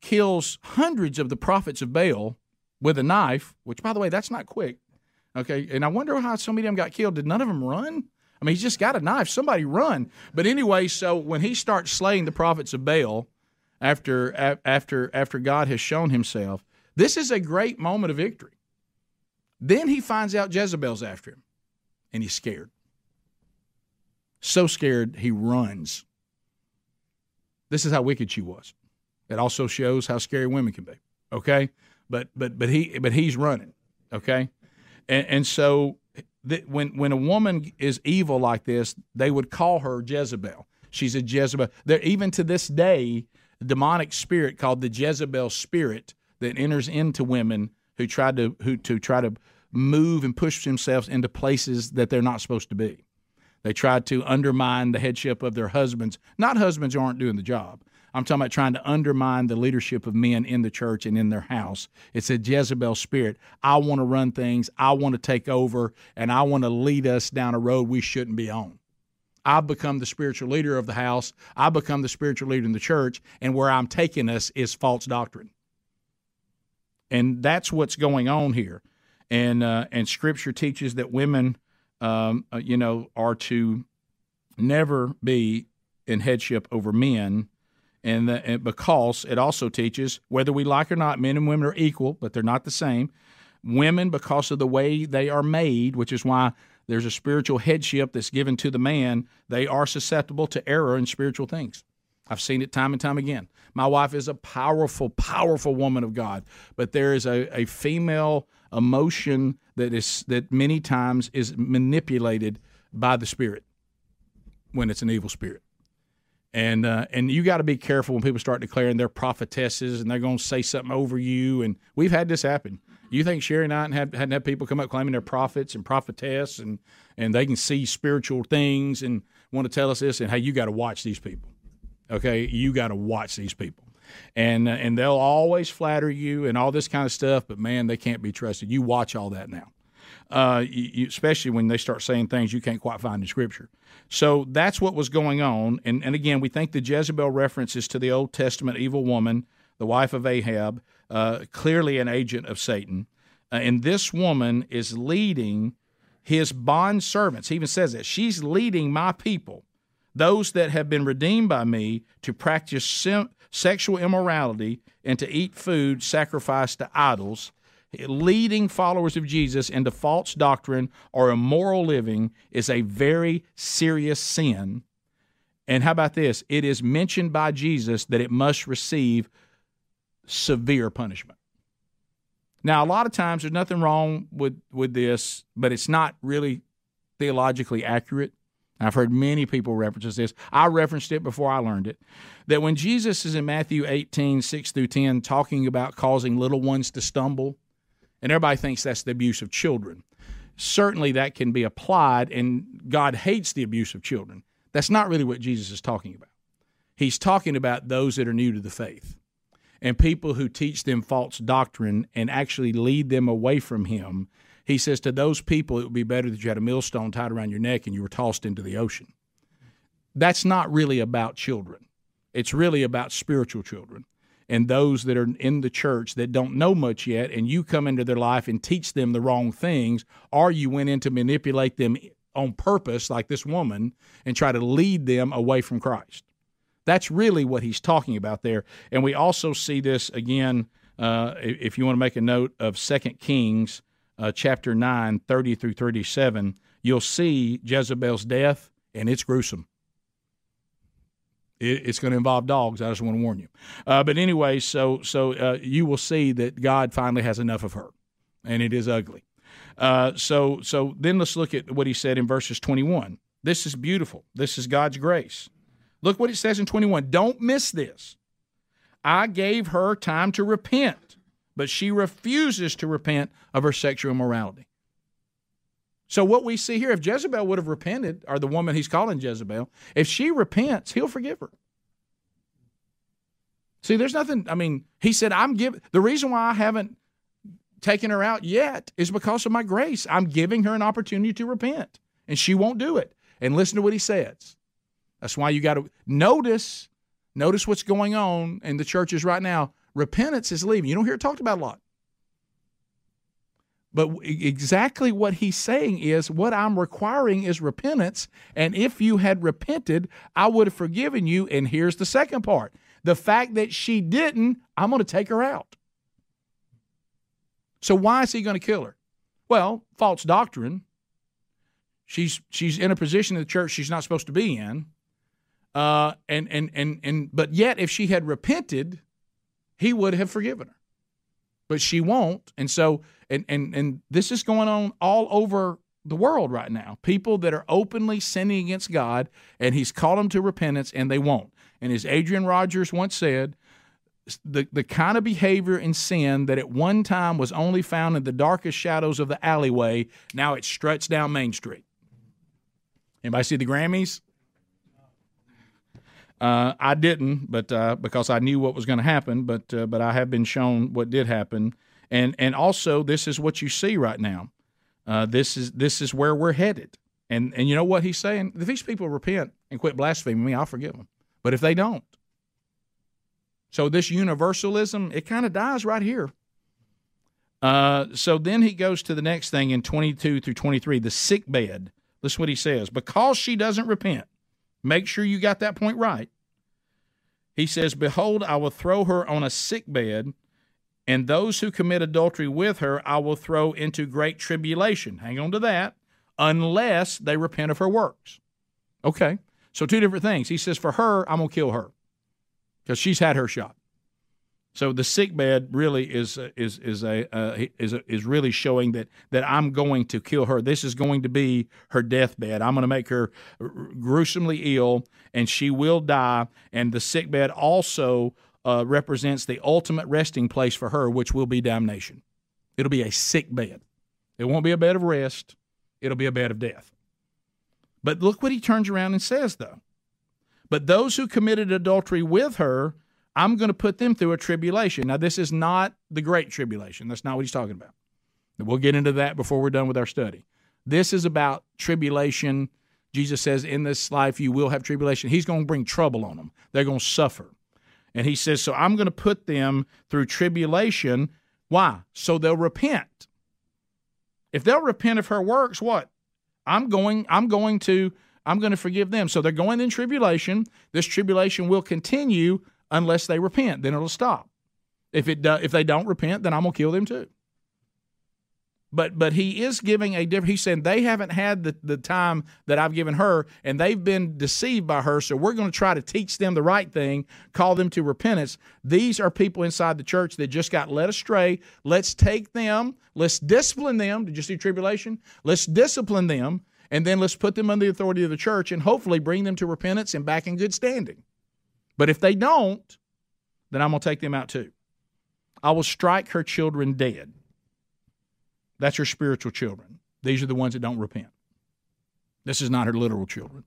kills hundreds of the prophets of Baal with a knife, which, by the way, that's not quick. Okay, and I wonder how so many of them got killed. Did none of them run? I mean, he's just got a knife. Somebody run. But anyway, so when he starts slaying the prophets of Baal after after after God has shown Himself, this is a great moment of victory. Then he finds out Jezebel's after him, and he's scared. So scared he runs. This is how wicked she was. It also shows how scary women can be. Okay, but but but he but he's running. Okay, and, and so when when a woman is evil like this, they would call her Jezebel. She's a Jezebel. There even to this day, demonic spirit called the Jezebel spirit that enters into women who try to who to try to move and push themselves into places that they're not supposed to be. They try to undermine the headship of their husbands. Not husbands aren't doing the job. I'm talking about trying to undermine the leadership of men in the church and in their house. It's a Jezebel spirit. I want to run things, I want to take over, and I want to lead us down a road we shouldn't be on. I've become the spiritual leader of the house. I become the spiritual leader in the church, and where I'm taking us is false doctrine. And that's what's going on here. And uh, and Scripture teaches that women um, uh, you know, are to never be in headship over men. And, the, and, because it also teaches whether we like or not, men and women are equal, but they're not the same. Women, because of the way they are made, which is why there's a spiritual headship that's given to the man, they are susceptible to error in spiritual things. I've seen it time and time again. My wife is a powerful, powerful woman of God, but there is a, a female emotion that is that many times is manipulated by the spirit when it's an evil spirit. And uh, and you got to be careful when people start declaring they're prophetesses and they're going to say something over you. And we've had this happen. You think Sherri and I had hadn't had people come up claiming they're prophets and prophetess and and they can see spiritual things and want to tell us this and hey, you got to watch these people. Okay, you got to watch these people and uh, and they'll always flatter you and all this kind of stuff. But man, they can't be trusted. You watch all that now, uh, you, especially when they start saying things you can't quite find in Scripture. So that's what was going on. And and again, we think the Jezebel references to the Old Testament evil woman, the wife of Ahab, uh, clearly an agent of Satan. Uh, and this woman is leading his bond servants. He even says that she's leading my people, those that have been redeemed by me, to practice sim- sexual immorality, and to eat food sacrificed to idols. Leading followers of Jesus into false doctrine or immoral living is a very serious sin. And how about this? It is mentioned by Jesus that it must receive severe punishment. Now, a lot of times there's nothing wrong with, with this, but it's not really theologically accurate. I've heard many people reference this. I referenced it before I learned it. That when Jesus is in Matthew 18, 6 through 10, talking about causing little ones to stumble, and everybody thinks that's the abuse of children. Certainly that can be applied, and God hates the abuse of children. That's not really what Jesus is talking about. He's talking about those that are new to the faith and people who teach them false doctrine and actually lead them away from Him he says to those people, it would be better that you had a millstone tied around your neck and you were tossed into the ocean. That's not really about children. It's really about spiritual children and those that are in the church that don't know much yet, and you come into their life and teach them the wrong things, or you went in to manipulate them on purpose, like this woman, and try to lead them away from Christ. That's really what he's talking about there. And we also see this again, uh, if you want to make a note of Second Kings uh, chapter 9, 30 through 37, you'll see Jezebel's death, and it's gruesome. It, it's going to involve dogs. I just want to warn you. Uh, but anyway, so so uh, you will see that God finally has enough of her, and it is ugly. Uh, so so then let's look at what he said in verses 21. This is beautiful. This is God's grace. Look what it says in 21. Don't miss this. I gave her time to repent, but she refuses to repent of her sexual immorality. So, what we see here, if Jezebel would have repented, or the woman he's calling Jezebel, if she repents, he'll forgive her. See, there's nothing, I mean, he said, I'm giving, the reason why I haven't taken her out yet is because of my grace. I'm giving her an opportunity to repent, and she won't do it. And listen to what he says. That's why you got to notice, notice what's going on in the churches right now. Repentance is leaving. You don't hear it talked about a lot. But exactly what he's saying is what I'm requiring is repentance. And if you had repented, I would have forgiven you. And here's the second part the fact that she didn't, I'm going to take her out. So why is he going to kill her? Well, false doctrine. She's she's in a position in the church she's not supposed to be in. Uh, and and and and but yet if she had repented, he would have forgiven her. But she won't. And so and and and this is going on all over the world right now. People that are openly sinning against God, and He's called them to repentance, and they won't. And as Adrian Rogers once said, the, the kind of behavior and sin that at one time was only found in the darkest shadows of the alleyway, now it struts down Main Street. Anybody see the Grammys? Uh, I didn't, but uh, because I knew what was going to happen, but uh, but I have been shown what did happen, and and also this is what you see right now. Uh, this is this is where we're headed, and and you know what he's saying? If these people repent and quit blaspheming me, I'll forgive them. But if they don't, so this universalism, it kind of dies right here. Uh, so then he goes to the next thing in 22 through 23, the sick bed. Listen what he says. Because she doesn't repent, make sure you got that point right. He says, Behold, I will throw her on a sick bed, and those who commit adultery with her I will throw into great tribulation. Hang on to that, unless they repent of her works. Okay. So, two different things. He says, For her, I'm going to kill her because she's had her shot. So the sick bed really is is is a uh, is a, is really showing that that I'm going to kill her. This is going to be her deathbed. I'm going to make her gruesomely ill, and she will die. And the sick bed also uh, represents the ultimate resting place for her, which will be damnation. It'll be a sick bed. It won't be a bed of rest. It'll be a bed of death. But look what he turns around and says, though. But those who committed adultery with her, I'm going to put them through a tribulation. Now, this is not the great tribulation. That's not what he's talking about. We'll get into that before we're done with our study. This is about tribulation. Jesus says, In this life you will have tribulation. He's going to bring trouble on them, they're going to suffer. And he says, So I'm going to put them through tribulation. Why? So they'll repent. If they'll repent of her works, what? I'm going, I'm going to I'm going to forgive them. So they're going in tribulation. This tribulation will continue unless they repent. Then it'll stop. If it do, if they don't repent, then I'm going to kill them too. But but he is giving a different. He's saying they haven't had the, the time that I've given her, and they've been deceived by her. So we're going to try to teach them the right thing, call them to repentance. These are people inside the church that just got led astray. Let's take them. Let's discipline them. Did you see tribulation? Let's discipline them and then let's put them under the authority of the church and hopefully bring them to repentance and back in good standing. But if they don't, then I'm going to take them out too. I will strike her children dead. That's her spiritual children. These are the ones that don't repent. This is not her literal children.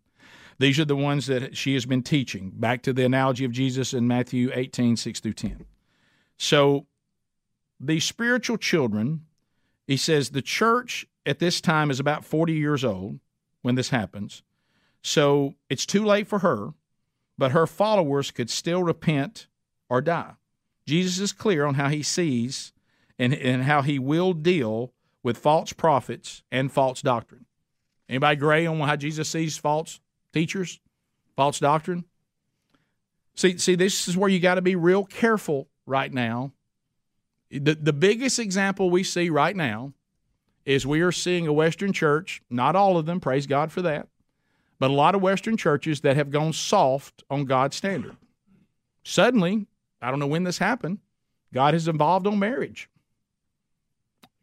These are the ones that she has been teaching. Back to the analogy of Jesus in Matthew 18, 6 through 10. So, these spiritual children, he says, the church at this time is about 40 years old when this happens. So it's too late for her, but her followers could still repent or die. Jesus is clear on how he sees and, and how he will deal with false prophets and false doctrine. Anybody gray on how Jesus sees false teachers, false doctrine? See, see, this is where you got to be real careful right now. The, the biggest example we see right now is we are seeing a Western church, not all of them, praise God for that, but a lot of Western churches that have gone soft on God's standard. Suddenly, I don't know when this happened, God has involved on marriage.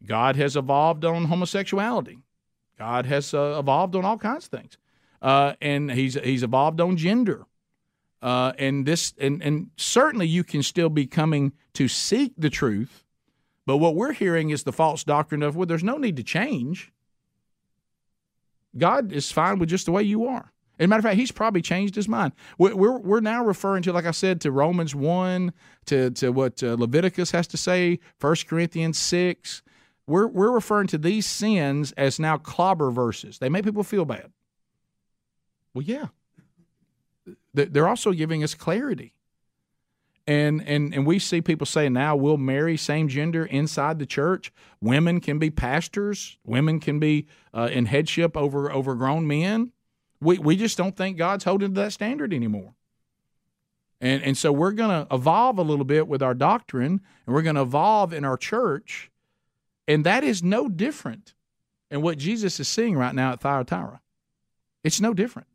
God has evolved on homosexuality. God has uh, evolved on all kinds of things. Uh, and he's, he's evolved on gender. Uh, and this, and, and certainly you can still be coming to seek the truth. But what we're hearing is the false doctrine of, well, there's no need to change. God is fine with just the way you are. As a matter of fact, he's probably changed his mind. We're, we're, we're now referring to, like I said, to Romans 1, to, to what uh, Leviticus has to say, 1 Corinthians 6. We're, we're referring to these sins as now clobber verses. They make people feel bad. Well, yeah. They're also giving us clarity. And, and and we see people say now we'll marry same gender inside the church. Women can be pastors. Women can be uh, in headship over over grown men. We we just don't think God's holding to that standard anymore. And and so we're going to evolve a little bit with our doctrine, and we're going to evolve in our church, and that is no different in what Jesus is seeing right now at Thyatira. It's no different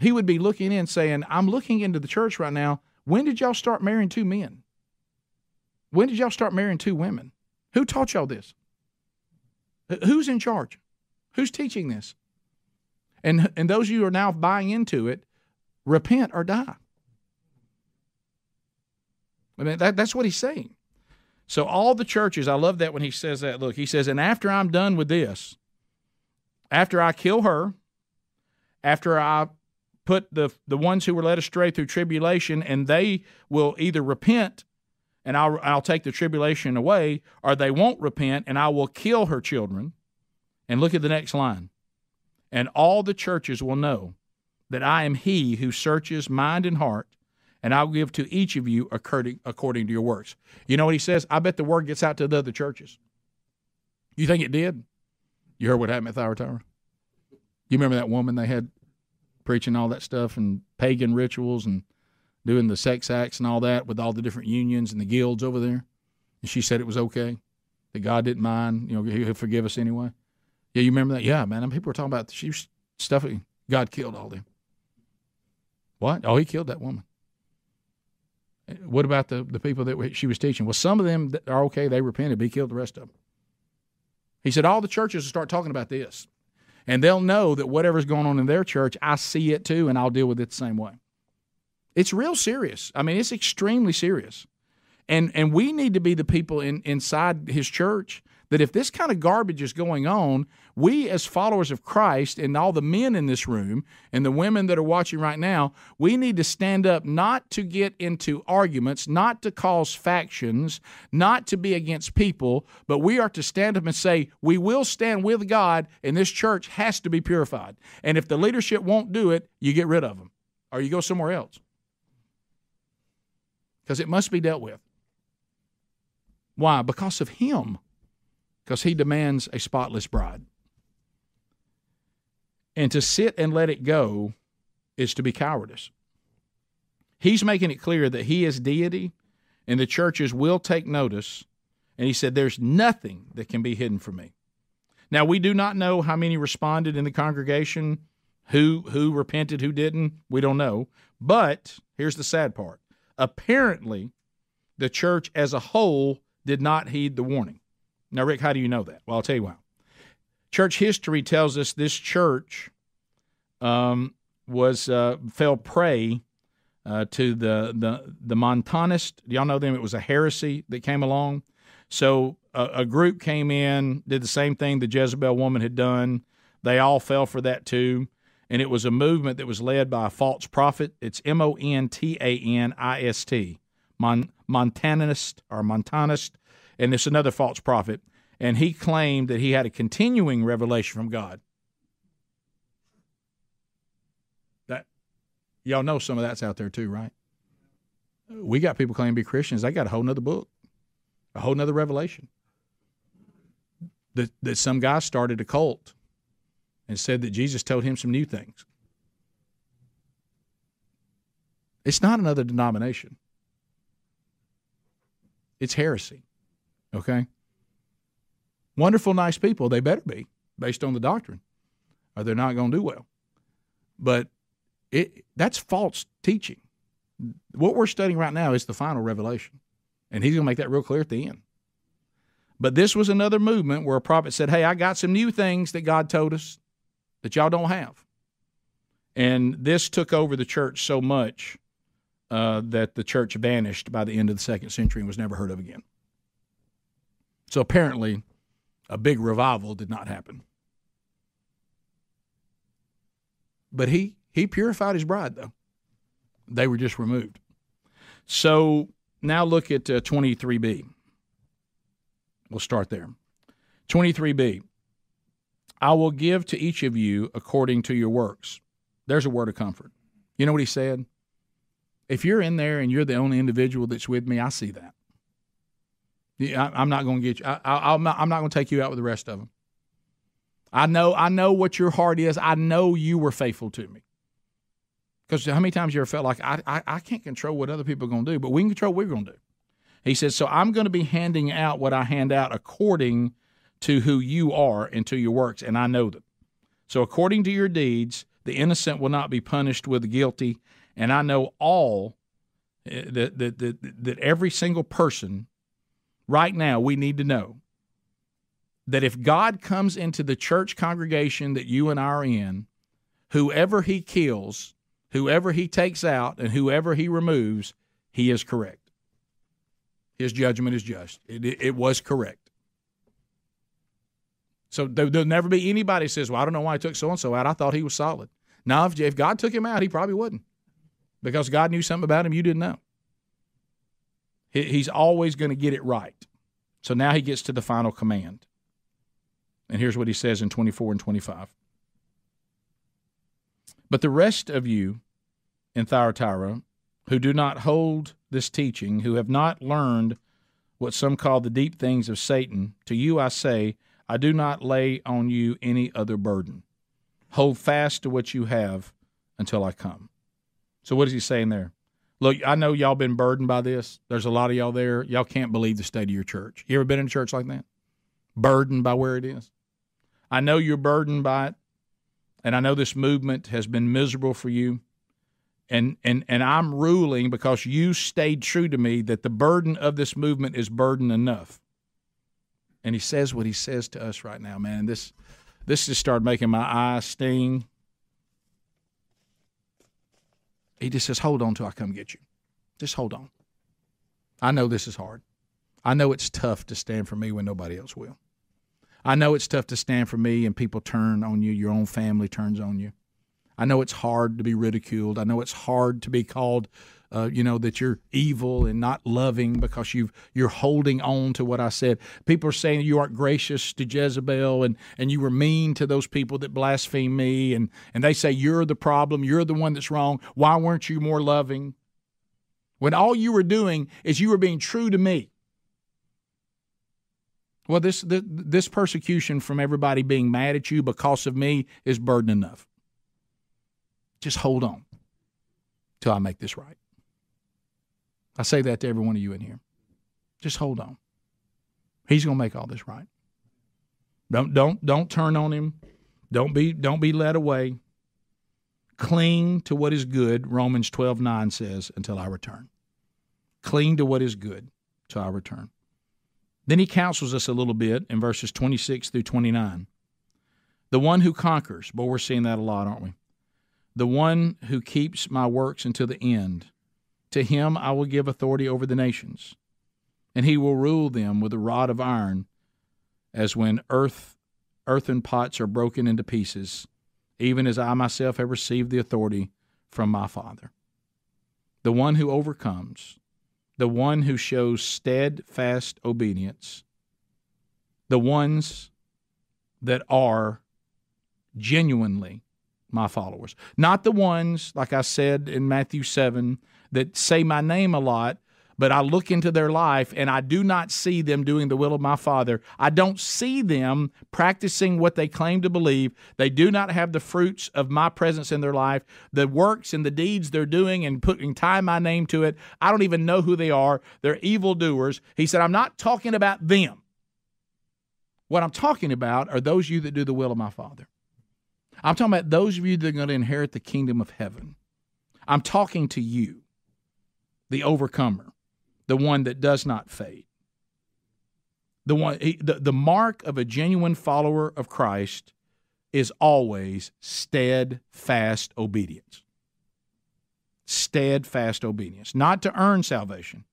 he would be looking in saying, I'm looking into the church right now. When did y'all start marrying two men? When did y'all start marrying two women? Who taught y'all this? Who's in charge? Who's teaching this? And, and those of you who are now buying into it, repent or die. I mean, that, that's what he's saying. So, all the churches, I love that when he says that. Look, he says, and after I'm done with this, after I kill her, after I put the the ones who were led astray through tribulation, and they will either repent, and I'll I'll take the tribulation away, or they won't repent, and I will kill her children. And look at the next line. And all the churches will know that I am He who searches mind and heart, and I'll give to each of you according according to your works. You know what he says? I bet the word gets out to the other churches. You think it did? You heard what happened at Thyatira? You remember that woman they had preaching all that stuff and pagan rituals and doing the sex acts and all that with all the different unions and the guilds over there. And she said it was okay, that God didn't mind. You know, He'll forgive us anyway. Yeah, you remember that? Yeah, man. People were talking about she was. God killed all them. What? Oh, He killed that woman. What about the, the people that she was teaching? Well, some of them are okay. They repented, but he killed the rest of them. He said all the churches will start talking about this and they'll know that whatever's going on in their church, I see it too, and I'll deal with it the same way. It's real serious. I mean, it's extremely serious. And and we need to be the people in, inside his church that if this kind of garbage is going on, we as followers of Christ and all the men in this room and the women that are watching right now, we need to stand up not to get into arguments, not to cause factions, not to be against people, but we are to stand up and say, we will stand with God and this church has to be purified. And if the leadership won't do it, you get rid of them or you go somewhere else. Because it must be dealt with. Why? Because of Him because he demands a spotless bride. And to sit and let it go is to be cowardice. He's making it clear that he is deity and the churches will take notice. And he said, There's nothing that can be hidden from me. Now, we do not know how many responded in the congregation, who, who repented, who didn't. We don't know. But here's the sad part apparently, the church as a whole did not heed the warning. Now, Rick, how do you know that? Well, I'll tell you why. Church history tells us this church um, was uh, fell prey uh, to the the the Montanist. Do y'all know them? It was a heresy that came along. So a, a group came in, did the same thing the Jezebel woman had done. They all fell for that too and it was a movement that was led by a false prophet. It's M O N T A N I S T, Montanist or Montanist, and it's another false prophet. And he claimed that he had a continuing revelation from God. That y'all know some of that's out there too, right? We got people claiming to be Christians. They got a whole nother book, a whole nother revelation. That, that some guy started a cult and said that Jesus told him some new things. It's not another denomination. It's heresy. Okay? Wonderful, nice people, they better be based on the doctrine, or they're not going to do well. But it, that's false teaching. What we're studying right now is the final revelation, and he's going to make that real clear at the end. But this was another movement where a prophet said, Hey, I got some new things that God told us that y'all don't have. And this took over the church so much uh, that the church vanished by the end of the second century and was never heard of again. So apparently, a big revival did not happen. But he he purified his bride though. They were just removed. So now look at uh, 23b. We'll start there. 23b. I will give to each of you according to your works. There's a word of comfort. You know what he said? If you're in there and you're the only individual that's with me, I see that. I, am not going to get you. I, am not, I'm not going to take you out with the rest of them. I know. I know what your heart is. I know you were faithful to me. Because how many times you ever felt like I, I, I can't control what other people are going to do, but we can control what we're going to do. He says, so I'm going to be handing out what I hand out according to who you are and to your works, and I know them. So according to your deeds, the innocent will not be punished with the guilty, and I know all eh, that that that, that every single person right now we need to know that if God comes into the church congregation that you and I are in, whoever he kills, whoever he takes out, and whoever he removes, he is correct. His judgment is just. It, it, it was correct. So there, will never be anybody says, "Well, I don't know why I took so and so out. I thought he was solid." Now, if, if God took him out, he probably wouldn't, because God knew something about him you didn't know. He, he's always going to get it right. So now he gets to the final command. And here's what he says in 24 and 25. But the rest of you in Thyatira who do not hold this teaching, who have not learned what some call the deep things of Satan, to you I say, I do not lay on you any other burden. Hold fast to what you have until I come. So, what is he saying there? Look, I know y'all been burdened by this. There's a lot of y'all there. Y'all can't believe the state of your church. You ever been in a church like that? Burdened by where it is? I know you're burdened by it, and I know this movement has been miserable for you. And, and, and I'm ruling because you stayed true to me that the burden of this movement is burden enough. And he says what he says to us right now, man. This this just started making my eyes sting. He just says, Hold on till I come get you. Just hold on. I know this is hard. I know it's tough to stand for me when nobody else will. I know it's tough to stand for me and people turn on you, your own family turns on you. I know it's hard to be ridiculed. I know it's hard to be called, uh, you know, that you're evil and not loving because you you're holding on to what I said. People are saying you aren't gracious to Jezebel and and you were mean to those people that blaspheme me and and they say you're the problem, you're the one that's wrong. Why weren't you more loving? When all you were doing is you were being true to me. Well, this, this, this persecution from everybody being mad at you because of me is burden enough. Just hold on till I make this right. I say that to every one of you in here. Just hold on. He's going to make all this right. Don't don't don't turn on him. Don't be don't be led away. Cling to what is good, Romans 12:9 says, until I return. Cling to what is good till I return. Then he counsels us a little bit in verses 26 through 29. The one who conquers, boy, we're seeing that a lot, aren't we? The one who keeps my works until the end, to him I will give authority over the nations, and he will rule them with a rod of iron, as when earth earthen pots are broken into pieces, even as I myself have received the authority from my Father. The one who overcomes, the one who shows steadfast obedience, the ones that are genuinely my followers. Not the ones, like I said in Matthew 7, that say my name a lot, but I look into their life and I do not see them doing the will of my Father. I don't see them practicing what they claim to believe. They do not have the fruits of my presence in their life, the works and the deeds they're doing and putting tie my name to it. I don't even know who they are. They're evildoers. He said, I'm not talking about them. What I'm talking about are those you that do the will of my Father. I'm talking about those of you that are going to inherit the kingdom of heaven. I'm talking to you, the overcomer the one that does not fade. The one the, the mark of a genuine follower of Christ is always steadfast obedience. Steadfast obedience, not to earn salvation,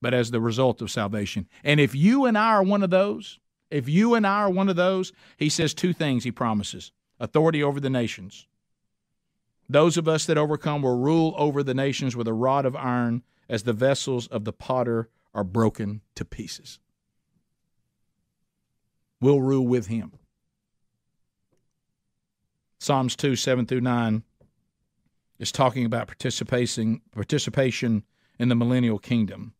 but as the result of salvation. And if you and I are one of those, if you and I are one of those, he says two things he promises authority over the nations. Those of us that overcome will rule over the nations with a rod of iron as the vessels of the potter are broken to pieces. We'll rule with him. Psalms 2, 7 through 9 is talking about participation in the millennial kingdom.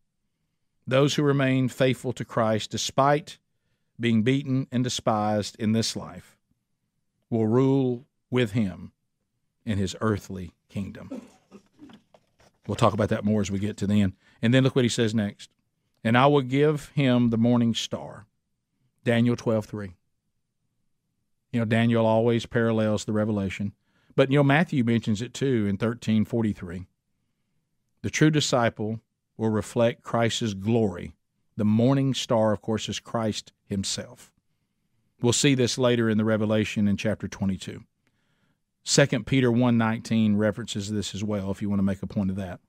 Those who remain faithful to Christ despite being beaten and despised in this life will rule with him in his earthly kingdom. We'll talk about that more as we get to the end. And then look what he says next. And I will give him the morning star. Daniel 12, 3. You know, Daniel always parallels the revelation. But, you know, Matthew mentions it too in 1343. The true disciple will reflect Christ's glory. The morning star, of course, is Christ himself. We'll see this later in the Revelation in chapter 22. 2 Peter 1:19 references this as well if you want to make a point of that.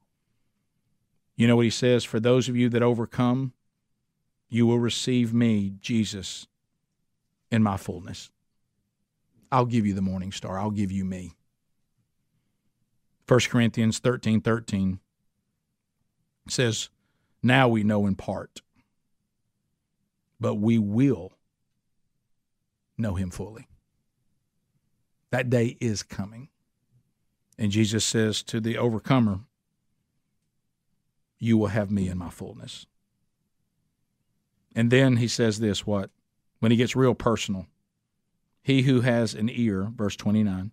You know what he says, for those of you that overcome, you will receive me, Jesus, in my fullness. I'll give you the morning star. I'll give you me. 1 Corinthians 13 13 says, Now we know in part, but we will know him fully. That day is coming. And Jesus says to the overcomer, You will have me in my fullness. And then he says this what? When he gets real personal. He who has an ear, verse 29,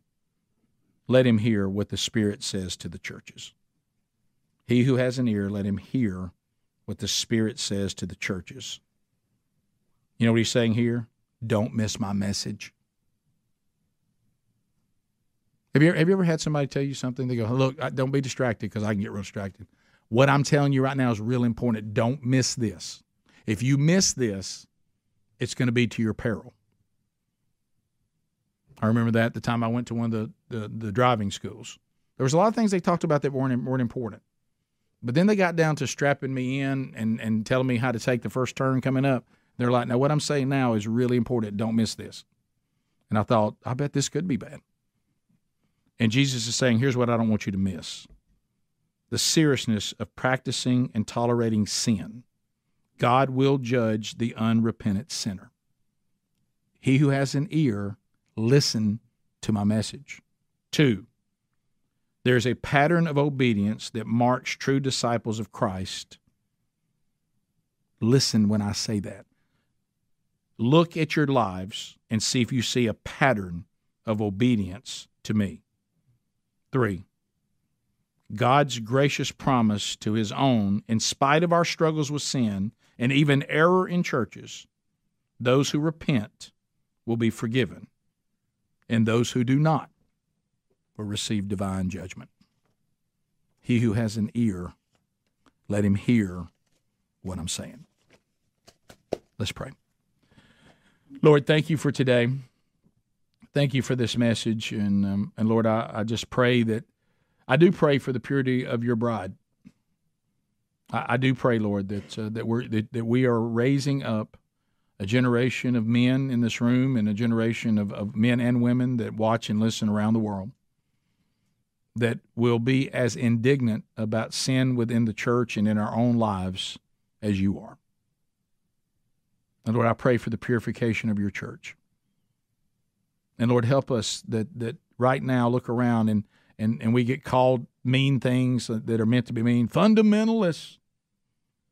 let him hear what the Spirit says to the churches. He who has an ear, let him hear what the Spirit says to the churches. You know what he's saying here? Don't miss my message. Have you, have you ever had somebody tell you something? They go, Look, don't be distracted because I can get real distracted. What I'm telling you right now is real important. Don't miss this. If you miss this, it's going to be to your peril. I remember that the time I went to one of the, the, the driving schools. There was a lot of things they talked about that weren't, weren't important. But then they got down to strapping me in and, and telling me how to take the first turn coming up. They're like, now what I'm saying now is really important. Don't miss this. And I thought, I bet this could be bad. And Jesus is saying, here's what I don't want you to miss the seriousness of practicing and tolerating sin. God will judge the unrepentant sinner. He who has an ear, listen to my message. Two, there's a pattern of obedience that marks true disciples of Christ. Listen when I say that. Look at your lives and see if you see a pattern of obedience to me. Three, God's gracious promise to his own, in spite of our struggles with sin and even error in churches, those who repent will be forgiven and those who do not will receive divine judgment. He who has an ear, let him hear what I'm saying. Let's pray. Lord, thank you for today. Thank you for this message. And, um, and Lord, I, I just pray that I do pray for the purity of your bride. I, I do pray, Lord, that, uh, that, we're, that, that we are raising up a generation of men in this room and a generation of, of men and women that watch and listen around the world that will be as indignant about sin within the church and in our own lives as you are. And Lord, I pray for the purification of your church. And Lord, help us that, that right now look around and, and, and we get called mean things that are meant to be mean. Fundamentalists.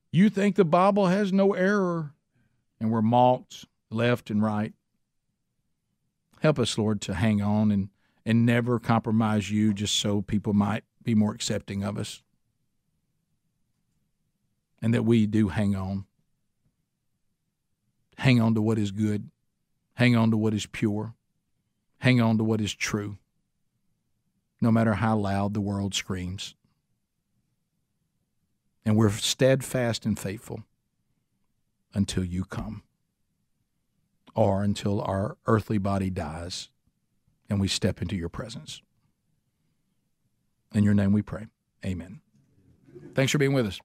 You think the Bible has no error and we're mocked left and right. Help us, Lord, to hang on and, and never compromise you just so people might be more accepting of us. And that we do hang on. Hang on to what is good. Hang on to what is pure. Hang on to what is true, no matter how loud the world screams. And we're steadfast and faithful until you come or until our earthly body dies and we step into your presence. In your name we pray. Amen. Thanks for being with us.